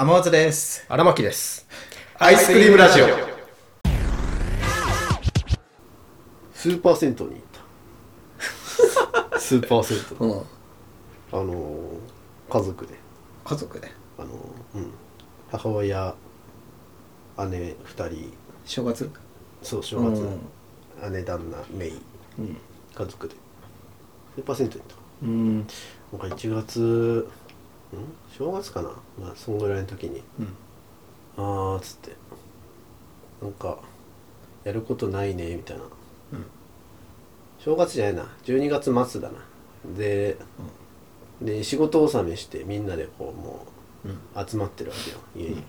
天松です。荒牧です。アイスクリームラジオ。スーパー銭湯に行った。スーパー銭湯。うん。あのー家族で。家族で？あのーうん。母親姉2人。正月？そう正月、姉旦那メイ。うん。家族で。スーパー銭湯に行った。うん。なんか1月ん正月かな？まあそんぐらいの時に。うん。あーっつって。なんかやることないねみたいな、正月じゃないな。12月末だな。で、で仕事納めしてみんなでこうもう集まってるわけよ家に、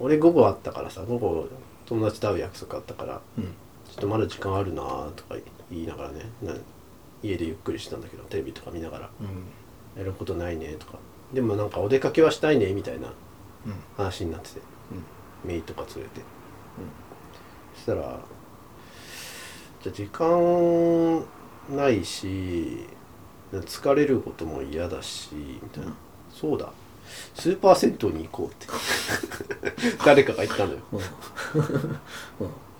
俺午後あったからさ午後友達と会う約束あったからうん。ちょっとまだ時間あるなとか言いながらねな家でゆっくりしてたんだけどテレビとか見ながら。うん。やることないねとかでもなんかお出かけはしたいねみたいなうん。話になってて、メイとか連れて、そしたらじゃあ時間ないし疲れることも嫌だしみたいな、そうだ。スーパー銭湯に行こうって。誰かが言ったのよ。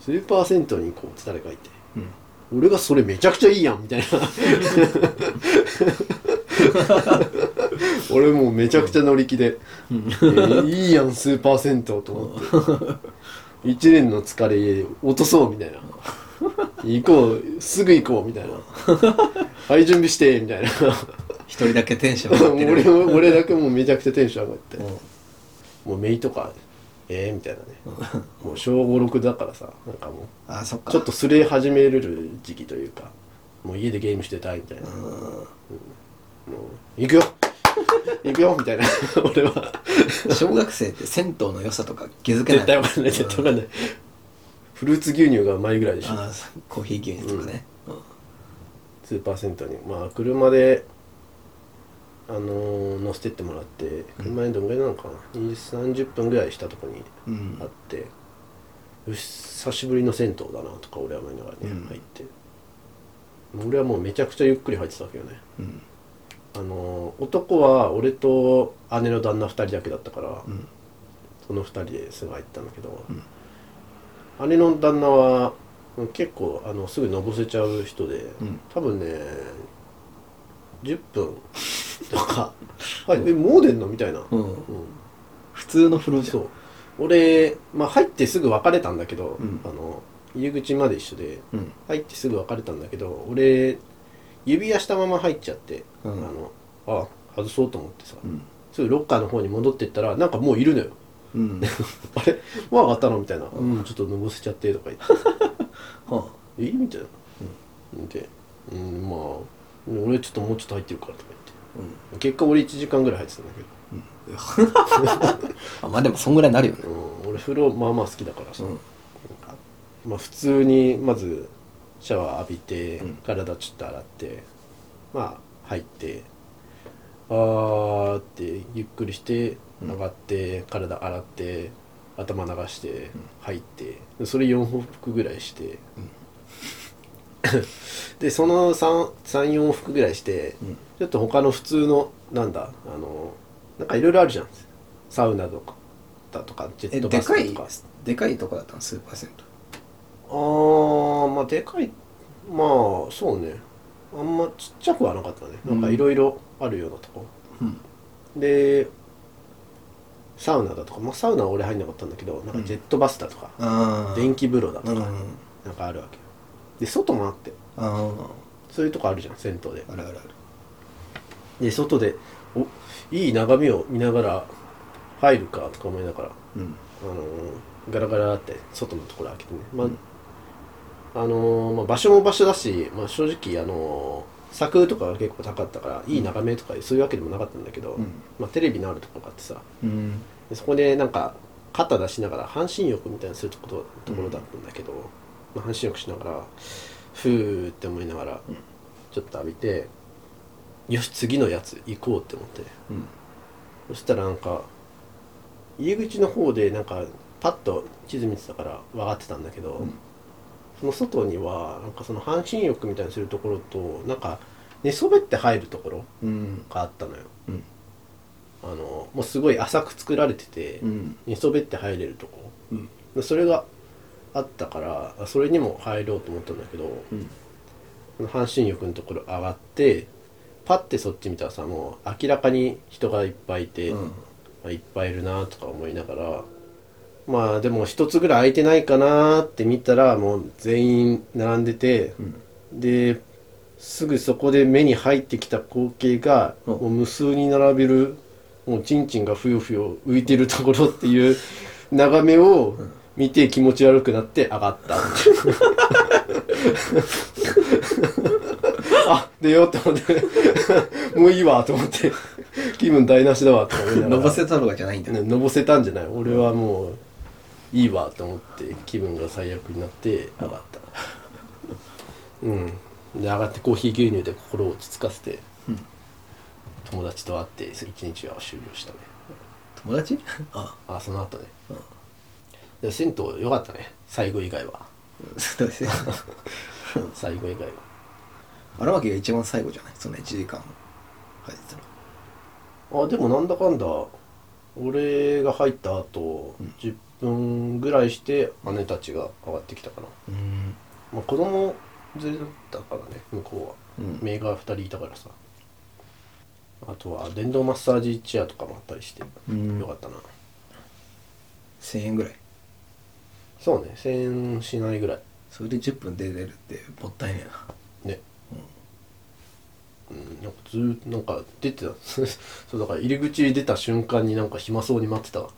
スーパー銭湯に行こうって誰かが言って。うん。俺がそれめちゃくちゃいいやんみたいな 俺もうめちゃくちゃ乗り気で、えーいいやんスーパー銭湯と思って。一年の疲れ落とそうみたいな。行こうすぐ行こうみたいな。はい準備してみたいな。一人だけテンション上がってる。俺俺だけもうめちゃくちゃテンション上がって、うん。もうメイとかええみたいなね。もう小56だからさなんかもうあそっか。ちょっとすれ始める時期というかもう家でゲームしてたいみたいな、うん。もう行くよ行くよみたいな。俺は。小学生って銭湯の良さとか気づけない。絶対わかんない絶対わかんない。フルーツ牛乳がうまいぐらいでしょ。ああコーヒー牛乳とかね。スーパー銭湯に。まあ車であのー乗せてってもらって車でどんぐらいなのかな。20 30分ぐらいしたとこにうん。あって、よし久しぶりの銭湯だなとか俺は思いながらね、うん。入って。俺はもうめちゃくちゃゆっくり入ってたわけよね。うんあの男は俺と姉の旦那2人だけだったから、ん。その2人ですぐ入ったんだけど、姉の旦那は結構あのすぐのぼせちゃう人で、ん。多分ね10分。とか「はい、えもう出んの?」みたいな、うん。うん。普通の風呂じそう。俺、まあ、入ってすぐ別れたんだけど、うん。あの入り口まで一緒でうん。入ってすぐ別れたんだけど俺指輪したまま入っちゃって、うん。あのあ外そうと思ってさ、うん。すぐロッカーの方に戻ってったらなんかもういるのよ。うん。あれ？もう上がったの？みたいな、うん、ちょっとのぼせちゃってとか言って。はえ？みたいな、うん、で、うん、まあ俺ちょっともうちょっと入ってるからとか言って、結果俺1時間ぐらい入ってたんだけど。ああまあでもそんぐらいになるよね。うん、俺風呂まあまあ好きだからさ、うん。まあ普通にまずシャワー浴びて、うん。体ちょっと洗ってまあ入ってあーってゆっくりしてうん。上がって、体洗って頭流して入ってそれ4往復ぐらいして、でその34往復ぐらいして、うん。ちょっと他の普通のなんだあのなんかいろいろあるじゃん。サウナとかだとかジェットえでかいバスとか。でかいとこだったの？スーパー銭あーまあでかいまあそうね。あんまちっちゃくはなかったね。なんかいろいろあるようなとこ、湯でサウナだとかまあサウナは俺入んなかったんだけどなんかジェットバスだとか、ああ電気風呂だとか、うん。なんかあるわけよ。で外もあって。あそういうとこあるじゃん銭湯で。ああるあるある。で外でおいい眺めを見ながら入るかとか思いながらうん。あのーガラガラって外のところ開けてね、まああのーまあ、場所も場所だし、まあ、正直、あのー柵とかが結構高かったからいい眺めとかそういうわけでもなかったんだけど、うん。まあ、テレビのあるところがあってさうん。でそこでなんか肩出しながら半身浴みたいなするところところだったんだけど、まあ、半身浴しながらふーって思いながらちょっと浴びてよし次のやつ行こうって思って。うん。そしたらなんか入り口の方でなんかパッと地図見てたから分かってたんだけど、んその外にはなんかその半身浴みたいにするところとなんか寝そべって入るところうん。があったのよ。うん。あのもうすごい浅く作られてて、うん。寝そべって入れるとこ。うん。でそれがあったからあそれにも入ろうと思ったんだけど、うん。半身浴のところ上がってパッてそっち見たらさもう明らかに人がいっぱいいて、うん。あいっぱいいるなとか思いながらまあでも一つぐらい空いてないかなって見たらもう全員並んでて、ですぐそこで目に入ってきた光景が、うん。もう無数に並べるもうチンチンがふよふよ浮いてるところっていう 眺めを見て気持ち悪くなって上がった。あ出ようと思って。もういいわと思って。気分台無しだわと思いながら。のぼせたのがじゃないんだ。ねのぼせたんじゃない。俺はもういいわと思って気分が最悪になって上がった。うん。で上がってコーヒー牛乳で心を落ち着かせて、うん友達と会って一日は終了したね。友達？あ。あその後ね、で銭湯よかったね最後以外は。最後以外は。荒牧が一番最後じゃない？その1時間入ってたらあでもなんだかんだ俺が入った後、10分ぐらいして姉たちが上がってきたかな。うん。まあ、子供連れだったからね向こうは、うん。メーガー2人いたからさ。あとは電動マッサージチェアとかもあったりして、うん。よかったな。1000円ぐらい。そうね1000円しないぐらい。それで10分出れるってもったいねえな。ねうん、なんかずーっとなんか出てた。そうだから入り口に出た瞬間になんか暇そうに待ってたわ。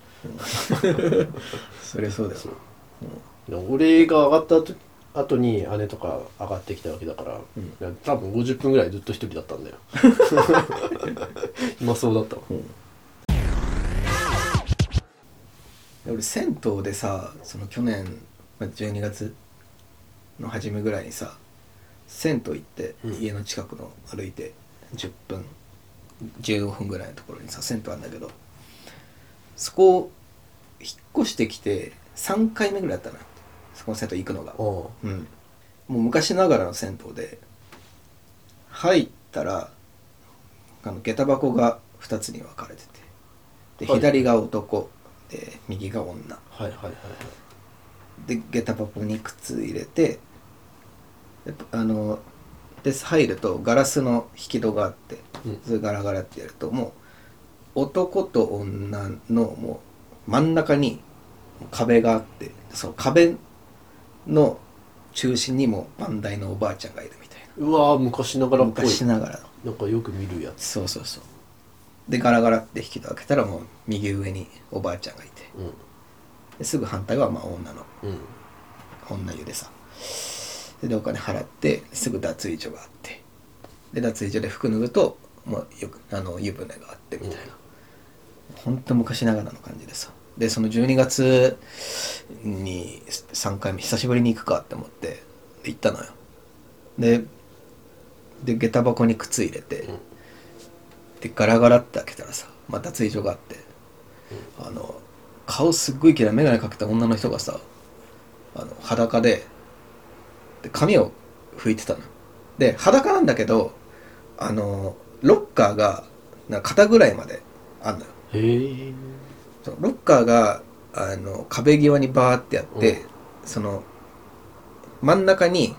そりゃそうだよ。そう。で俺が上がった後後に姉とか上がってきたわけだから、うん。いや多分50分ぐらいずっと一人だったんだよ。暇そうだったわ。俺銭湯でさその去年まあ12月の初めぐらいにさ銭湯行って、うん。家の近くの歩いて10分15分ぐらいのところにさ銭湯あるんだけどそこを引っ越してきて3回目ぐらいだったのよ。そこの銭湯行くのが。おう。うん。もう昔ながらの銭湯で入ったらあの下駄箱が2つに分かれててで、はい。左が男で右が女。はいはいはいはい。で下駄箱に靴入れてであので入るとガラスの引き戸があってうん。それガラガラってやるともう男と女のもう真ん中に壁があってその壁の中心にも番台のおばあちゃんがいるみたいうわー昔ながらなっぽい。昔ながらの。なんかよく見るやつ。そうそうそう。でガラガラって引き戸開けたらもう右上におばあちゃんがいて。うですぐ反対はまあ女の。んうん。女湯でさでお金払ってすぐ脱衣所があって。で脱衣所で服脱ぐともうよくあの湯船があってみたいな、ほんと昔ながらの感じでさ。でその12月に3回目久しぶりに行くかって思ってで行ったのよ。でで下駄箱に靴入れて、うん。でガラガラって開けたらさ、まあ、脱衣所があって、あの顔すっごい綺麗な眼鏡かけた女の人がさあの裸でで髪を拭いてたの。で裸なんだけどあのロッカーがな肩ぐらいまであんのよ。へえそのロッカーがあの壁際にバーってやって、その真ん中に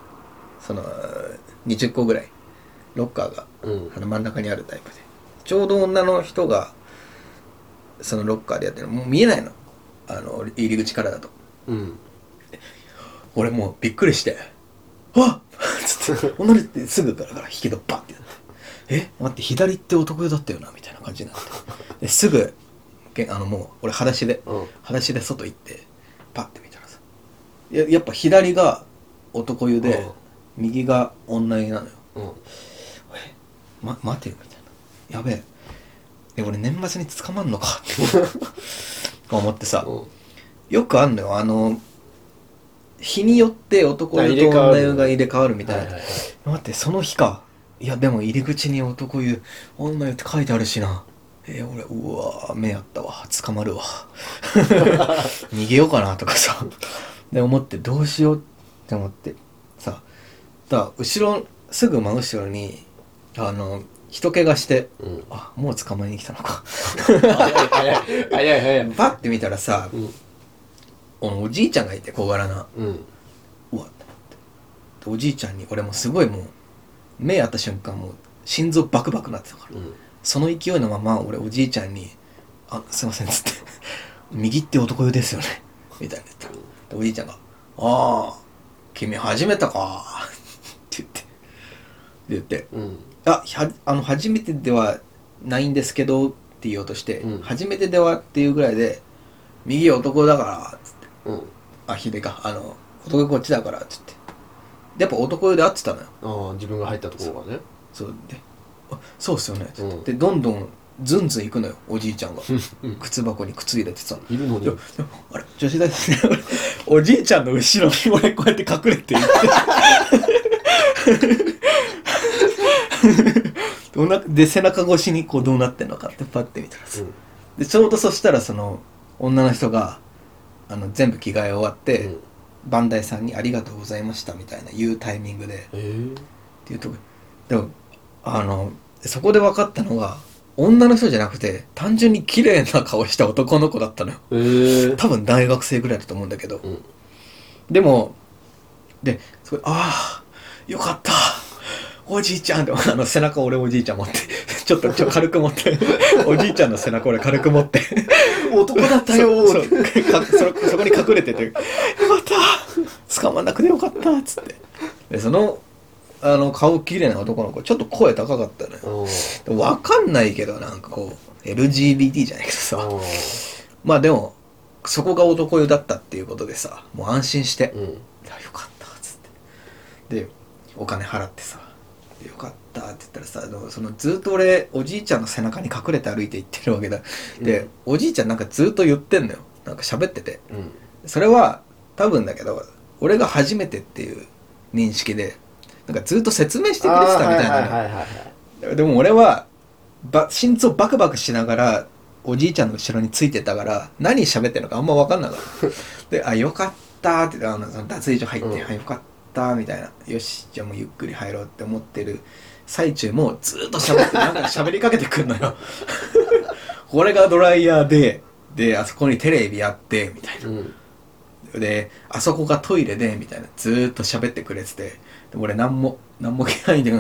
その20個ぐらいロッカーがうん。あの真ん中にあるタイプで。ちょうど女の人がそのロッカーでやってるの。もう見えないの。あの入り口からだと。うん。俺もうびっくりして「あっ!」つって女の人ってすぐからから引き戸バッてやって「え待って左って男湯だったよな」みたいな感じになって。ですぐけあのもう俺裸足でうん。裸足で外行ってパッて見たらさ。ややっぱ左が男湯で右が女湯なのよ。うん。ま、待てよみたいな。やべえ。え俺年末に捕まんのかって思って さ。うん。よくあんのよあの日によって男湯と女湯が入れ替わるみたいな、はいはいはい。待ってその日か。いやでも入り口に男湯女湯って書いてあるしな。えー俺うわ目あったわ。捕まるわ。逃げようかなとかさ。で思ってどうしようって思って。さだ後ろすぐ真後ろにあの人気がして、うん。あもう捕まえに来たのか。早い早い。早い早い。パッて見たらさ、うんおじいちゃんがいて小柄な。うん。うわって。おじいちゃんに俺もすごいもう目合った瞬間もう心臓バクバクなってたから、うん。その勢いのまま俺おじいちゃんに「あすいません」っつって「右って男湯ですよね」みたいな言った。らでおじいちゃんが「ああ君初めてか」って言って。で言って。うん「あはあの初めてではないんですけど」って言おうとして「うん。初めてでは」っていうぐらいで「右男だから」うん「あひでか。あの男こっちだから」っつって。でやっぱ男湯で会ってたのよ。ああ自分が入ったところがね。そう。で「あそうっすよね」って、うん。でどんどんズンズン行くのよおじいちゃんが。靴箱に靴入れてさいるのに。あれ女子大生 おじいちゃんの後ろに俺こうやって隠れていって。どうなで背中越しにこうどうなってんのかってパッて見たらさ、うん。でちょうどそしたらその女の人があの全部着替え終わって、うん。バンダイさんに「ありがとうございました」みたいな言うタイミングで。っえていうとこでもあのそこで分かったのが女の人じゃなくて単純に綺麗な顔した男の子だったのよ。えー。多分大学生ぐらいだと思うんだけど、うん。でもですごいああよかった。おじいちゃん。ってあの背中俺おじいちゃん持ってちょっとちょ軽く持って。おじいちゃんの背中俺軽く持って男だったよ。そうそ そそそこに隠れてて「よかった。捕まんなくてよかった」っつって。でそのあの顔綺麗な男の子ちょっと声高かったのよ。う。んわかんないけどなんかこう LGBT じゃないけどさ。う。んまあでもそこが男湯だったっていうことでさもう安心して、うん。よかったっつって。でお金払ってさ。でよかったって言ったらさでもそのずっと俺おじいちゃんの背中に隠れて歩いて行ってるわけだ。で、おじいちゃんなんかずっと言ってんのよ。なんか喋ってて。うん。それは多分だけど俺が初めてっていう認識でなんかずっと説明してくれてたみたいなでも俺はば心臓バクバクしながらおじいちゃんの後ろについてたから何喋ってるのかあんま分かんなかった。で「あよかった」ってあの脱衣所入って「うん。あよかった」みたいな「よしじゃあもうゆっくり入ろう」って思ってる。最中もずっと喋ってなんか喋りかけてくんのよ。これがドライヤーでであそこにテレビあってみたいな。うん。であそこがトイレでみたいな。ずーっと喋ってくれてて。でも俺何も何も聞かないで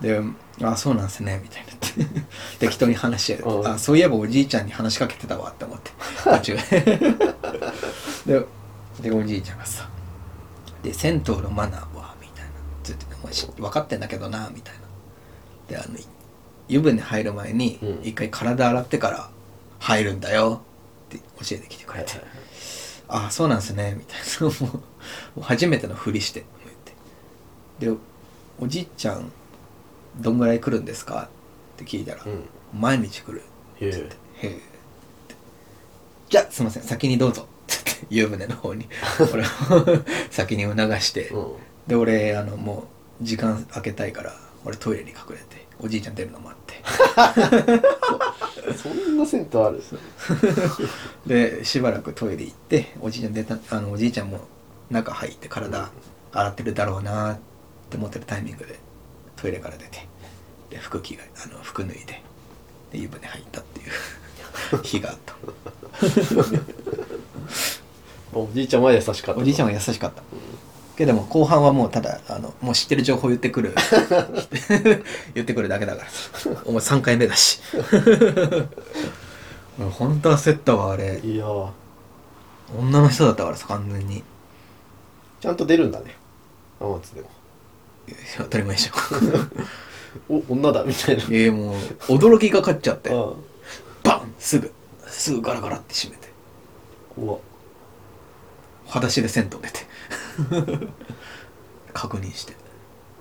で「あそうなんすね」みたいな。っ て適当に話し合ううん。あそういえばおじいちゃんに話しかけてたわって思って。途中。ででおじいちゃんがさ「で銭湯のマナーは?」みたいなずっと「お前し分かってんだけどな」みたいな。であの湯船入る前にうん。一回体洗ってから入るんだよって教えてきてくれて、あそうなんすねみたいな。もう初めてのふりして言って。でおじいちゃんどんぐらい来るんですかって聞いたら、うん。毎日来るへえ。へえって。じゃあすいません先にどうぞ。って 湯船の方に。俺を先に促して、うん。で俺あのもう時間空けたいから俺トイレに隠れておじいちゃん出るの待って。そんな銭湯ある？でしばらくトイレ行っておじいちゃん出たあのおじいちゃんも中入って体洗ってるだろうなって思ってるタイミングでトイレから出てで服着替えあの服脱いでで湯船入ったっていう日があったおじいちゃんは優しかったおじいちゃんは優しかった。けども後半はもうただあのもう知ってる情報言ってくる。言ってくるだけだから。さお前3回目だし。俺 本当焦ったわあれいや。ー女の人だったからさ完全に。ちゃんと出るんだね。天津でも。いや当たり前でしょお女だみたいな。ええもう驚きが勝っちゃって。あバンすぐ。すぐガラガラって閉めて。怖っ裸足で銭湯出て。確認して。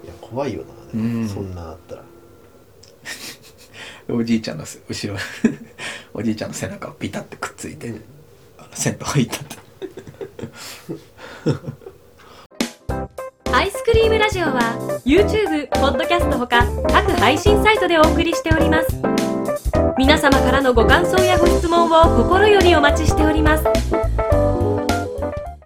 いや怖いよな。うん。そんなあったら。おじいちゃんのす後ろ おじいちゃんの背中をピタッてくっついて、うん。あの銭湯入ったって。アイスクリームラジオは YouTube、ポッドキャストほか各配信サイトでお送りしております。皆様からのご感想やご質問を心よりお待ちしております